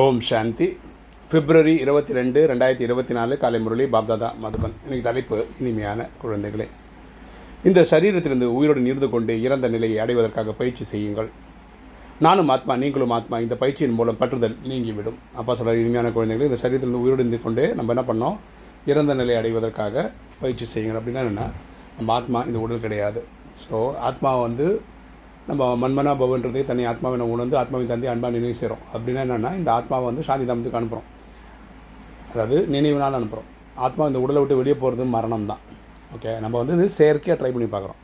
ஓம் சாந்தி. பிப்ரவரி இருபத்தி ரெண்டு ரெண்டாயிரத்தி இருபத்தி நாலு காலை முரளி பாப்தாதா மதுபன். இன்னைக்கு தலைப்பு இனிமையான குழந்தைகளே. இந்த சரீரத்திலிருந்து உயிரோடு நீர்ந்து கொண்டு இறந்த நிலையை அடைவதற்காக பயிற்சி செய்யுங்கள். நானும் ஆத்மா நீங்களும் ஆத்மா இந்த பயிற்சியின் மூலம் பற்றுதல் நீங்கிவிடும். அப்பா சொல்கிற இனிமையான குழந்தைகள் இந்த சரீரத்திலிருந்து உயிரோடு இருந்து கொண்டே நம்ம என்ன பண்ணோம்? இறந்த நிலையை அடைவதற்காக பயிற்சி செய்யுங்கள். அப்படின்னா என்ன? நம்ம ஆத்மா இந்த உடல் கிடையாது. ஸோ ஆத்மா வந்து நம்ம மன்மனா பவன்றதே தனி ஆத்மாவை நம்ம உணர்ந்து ஆத்மாவின் தந்தை அன்பாக நினைவு செய்கிறோம் அப்படின்னா என்னென்னா இந்த ஆத்மாவை வந்து சாந்தி தாமத்துக்கு அனுப்புகிறோம் அதாவது நினைவுனால் அனுப்புகிறோம் ஆத்மா இந்த உடலை விட்டு வெளியே போகிறது மரணம் தான் ஓகே நம்ம வந்து இது செயற்கையாக ட்ரை பண்ணி பார்க்குறோம்.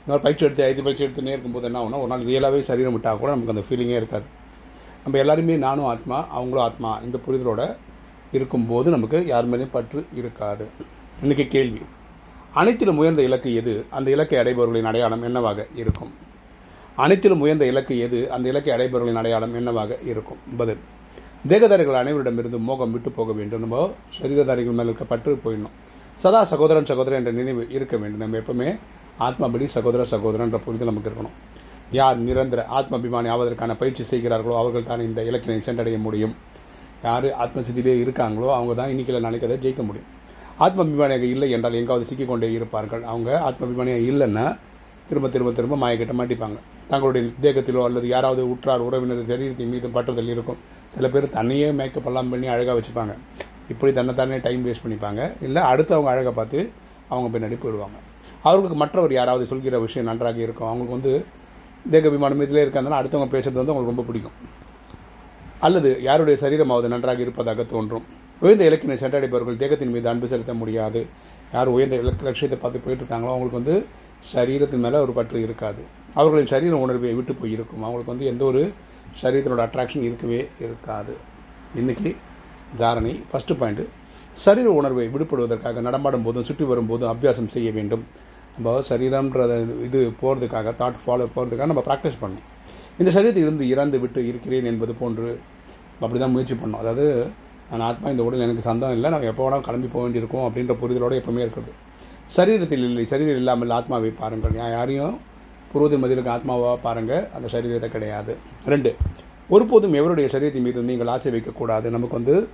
இந்த மாதிரி பயிற்சி எடுத்து ஐந்து பயிற்சி எடுத்துனே இருக்கும்போது என்ன ஆகும்னா ஒரு நாள் ரியலாகவே சரீரம் விட்டால் கூட நமக்கு அந்த ஃபீலிங்கே இருக்காது. நம்ம எல்லாருமே நானும் ஆத்மா அவங்களும் ஆத்மா இந்த புரிதலோட இருக்கும்போது நமக்கு யார் மேலேயும் பற்று இருக்காது. இன்றைக்கி கேள்வி. அனைத்திலும் உயர்ந்த இலக்கு எது? அந்த இலக்கை அடைபவர்களின் அடையாளம் என்னவாக இருக்கும்? அனைத்திலும் உயர்ந்த இலக்கு எது? அந்த இலக்கை அடைபவர்களின் அடையாளம் என்னவாக இருக்கும்? பதில். தேகதாரிகள் அனைவரிடமிருந்து மோகம் விட்டு போக வேண்டும். நம்ம சரீரதாரிகள் மேல் இருக்க பற்று போயிடணும். சதா சகோதரன் சகோதரன் என்ற நினைவு இருக்க வேண்டும். நம்ம எப்பவுமே ஆத்மபடி சகோதர சகோதரன் என்ற புரிதல் நமக்கு இருக்கணும். யார் நிரந்தர ஆத்மாபிமானி ஆவதற்கான பயிற்சி செய்கிறார்களோ அவர்கள் தான் இந்த இலக்கினை சென்றடைய முடியும். யார் ஆத்மசித்திலே இருக்காங்களோ அவங்க தான் இன்றைக்கில் நாளைக்கு அதை ஜெயிக்க முடியும். ஆத்மாபிமானியாக இல்லை என்றால் எங்காவது சிக்கிக்கொண்டே இருப்பார்கள். அவங்க ஆத்மாபிமானியாக இல்லைன்னா திரும்ப திரும்ப திரும்ப மாயக்கிட்ட மாட்டிப்பாங்க. தங்களுடைய தேகத்திலோ அல்லது யாராவது உற்றார் உறவினர் சரீரத்தின் மீது பற்றுதல் இருக்கும். சில பேர் தன்னையே மேக்கப் எல்லாம் பண்ணி அழகாக வச்சுப்பாங்க. இப்படி தன்னைத்தானே டைம் வேஸ்ட் பண்ணிப்பாங்க. இல்லை அடுத்து அவங்க அழகாக பார்த்து அவங்க பின்னாடி போயிடுவாங்க. அவர்களுக்கு மற்றவர் யாராவது சொல்கிற விஷயம் நன்றாக இருக்கும். அவங்களுக்கு வந்து தேக விமானம் இதில் இருக்காங்கன்னா அடுத்தவங்க பேசுறது வந்து அவங்களுக்கு ரொம்ப பிடிக்கும். அல்லது யாருடைய சரீரமாவது நன்றாக இருப்பதாக தோன்றும். உயர்ந்த இலக்கினை சென்றடைப்பவர்கள் தேகத்தின் மீது அன்பு செலுத்த முடியாது. யார் உயர்ந்த இலக்கு லட்சியத்தை பார்த்து போயிட்டு இருக்காங்களோ அவங்களுக்கு வந்து சரீரத்தின் மேலே ஒரு பற்று இருக்காது. அவர்களின் சரீர உணர்வை விட்டு போய் இருக்கும் அவங்களுக்கு வந்து எந்த ஒரு சரீரத்தினோட அட்ராக்ஷன் இருக்கவே இருக்காது. இன்றைக்கி தாரணை ஃபஸ்ட்டு பாயிண்ட்டு சரீர உணர்வை விடுபடுவதற்காக நடமாடும் போதும் சுற்றி வரும்போதும் அபியாசம் செய்ய வேண்டும். நம்ம சரீரம்ன்றத இது போகிறதுக்காக தாட் ஃபாலோ போகிறதுக்காக நம்ம ப்ராக்டிஸ் பண்ணணும். இந்த சரீரத்தில் இருந்து இறந்து விட்டு இருக்கிறேன் என்பது போன்று அப்படி தான் முயற்சி பண்ணோம் அதாவது நான் ஆத்மா இந்த உடல் எனக்கு சந்தம் இல்லை. நான் எப்போ வேணாலும் கிளம்பி போக வேண்டியிருக்கோம் அப்படின்ற புரிதலோடு எப்போவுமே இருக்கிறது. சரீரத்தில் இல்லை சரீரம் இல்லாமல் ஆத்மாவை பாருங்கள். யா- யாரையும் புருவத்தின் மதிலுக்கு ஆத்மாவாக பாருங்கள் அந்த சரீரத்தை கிடையாது. ரெண்டு ஒருபோதும் எவருடைய சரீரத்தின் மீது நீங்கள் ஆசை வைக்கக்கூடாது. நமக்கு வந்து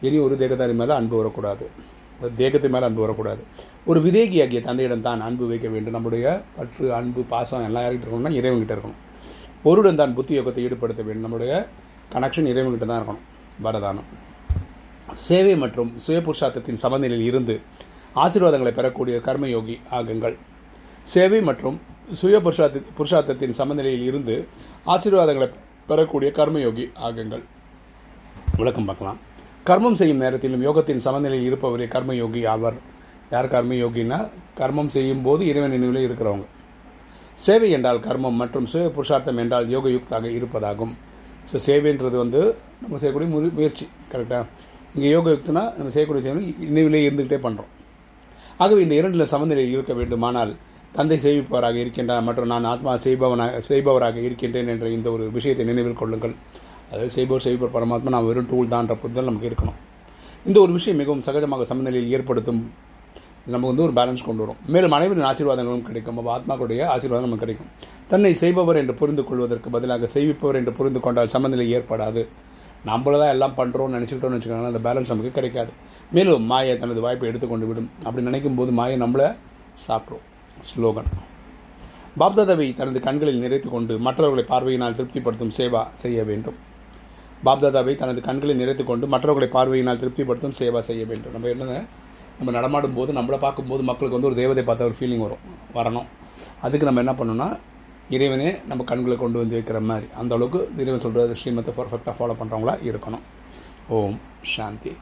இனி ஒரு தேகத்தாரி மேலே அன்பு வரக்கூடாது. தேகத்தின் தேகத்து மேலே அன்பு வரக்கூடாது. ஒரு விதேகியாகிய தந்தையிடம் தான் அன்பு வைக்க வேண்டும். நம்முடைய பற்று அன்பு பாசம் எல்லாம் யார்கிட்ட இருக்கணும்னா இறைவன்கிட்ட இருக்கணும். ஒருடன் தான் புத்தி யோகத்தை ஈடுபடுத்த வேண்டும். நம்முடைய கனெக்ஷன் இறைவன்கிட்ட தான் இருக்கணும். வரதானம். சேவை மற்றும் சுயபுருஷார்த்தத்தின் சமநிலையில் இருந்து ஆசீர்வாதங்களை பெறக்கூடிய கர்மயோகி ஆகுங்கள். சேவை மற்றும் சுய புருஷார்த்த புருஷார்த்தத்தின் சமநிலையில் இருந்து ஆசீர்வாதங்களை பெறக்கூடிய கர்மயோகி ஆகுங்கள். விளக்கம் பார்க்கலாம். கர்மம் செய்யும் நேரத்திலும் யோகத்தின் சமநிலையில் இருப்பவரே கர்மயோகி ஆவர். யார் கர்மயோகின்னா கர்மம் செய்யும் போது இறைவன் நினைவில் இருக்கிறவங்க. சேவை என்றால் கர்மம் மற்றும் சுய புருஷார்த்தம் என்றால் யோக யுக்தாக இருப்பதாகும். ஸோ சேவைன்றது வந்து நம்ம செய்யக்கூடிய முயற்சி முயற்சி கரெக்டாக இங்கே யோக யோகயுக்தனா நம்ம செய்யக்கூடிய சேவை நினைவிலே இருந்துக்கிட்டே பண்ணுறோம் ஆகவே இந்த இரண்டில் சமநிலை இருக்க வேண்டுமானால் தந்தை செய்விப்பவராக இருக்கின்றார் மற்றும் நான் ஆத்மா செய்பவனாக செய்பவராக இருக்கின்றேன் என்ற இந்த ஒரு விஷயத்தை நினைவில் கொள்ளுங்கள். அதாவது செய்பவர் செய்பவர் பரமாத்மா நான் வெறும் டூல் தான்ற புரிதல் நமக்கு இருக்கணும். இந்த ஒரு விஷயம் மிகவும் சகஜமாக சமநிலையில் ஏற்படுத்தும். நமக்கு வந்து ஒரு பேலன்ஸ் கொண்டு வரும். மேலும் அனைவரின் ஆசீர்வாதங்களும் கிடைக்கும். அப்போ ஆத்மாக்களுடைய ஆசீர்வாதம் நமக்கு கிடைக்கும். தன்னை செய்பவர் என்று புரிந்து கொள்வதற்கு பதிலாக செய்விப்பவர் என்று புரிந்து கொண்டால் சமநிலை ஏற்படாது. நம்மள தான் எல்லாம் பண்ணுறோம்னு நினச்சிக்கிட்டோம்னு வச்சுக்கோங்களேன் அந்த பேலன்ஸ் நமக்கு கிடைக்காது. மேலும் மாயை தனது வாய்ப்பை எடுத்துக்கொண்டு விடும். அப்படி நினைக்கும் போது மாயை நம்மளை சாப்பிட்றோம் ஸ்லோகன் பாப்தாதாவை தனது கண்களில் நிறைத்து கொண்டு மற்றவர்களை பார்வையினால் திருப்திப்படுத்தும் சேவா செய்ய வேண்டும். பாப்தாதாவை தனது கண்களில் நிறைத்து கொண்டு மற்றவர்களை பார்வையினால் திருப்திப்படுத்தும் சேவா செய்ய வேண்டும். நம்ம என்ன நம்ம நடமாடும் போது நம்மளை பார்க்கும்போது மக்களுக்கு வந்து ஒரு தேவதை பார்த்த ஒரு ஃபீலிங் வரும். வரணும். அதுக்கு நம்ம என்ன பண்ணோம்னா இறைவனே நம்ம கண்களை கொண்டு வந்து வைக்கிற மாதிரி. அந்த அளவுக்கு இறைவன் சொல்கிறது ஸ்ரீமத்தை பர்ஃபெக்டாக ஃபாலோ பண்ணுறவங்களா இருக்கணும். ஓம் சாந்தி.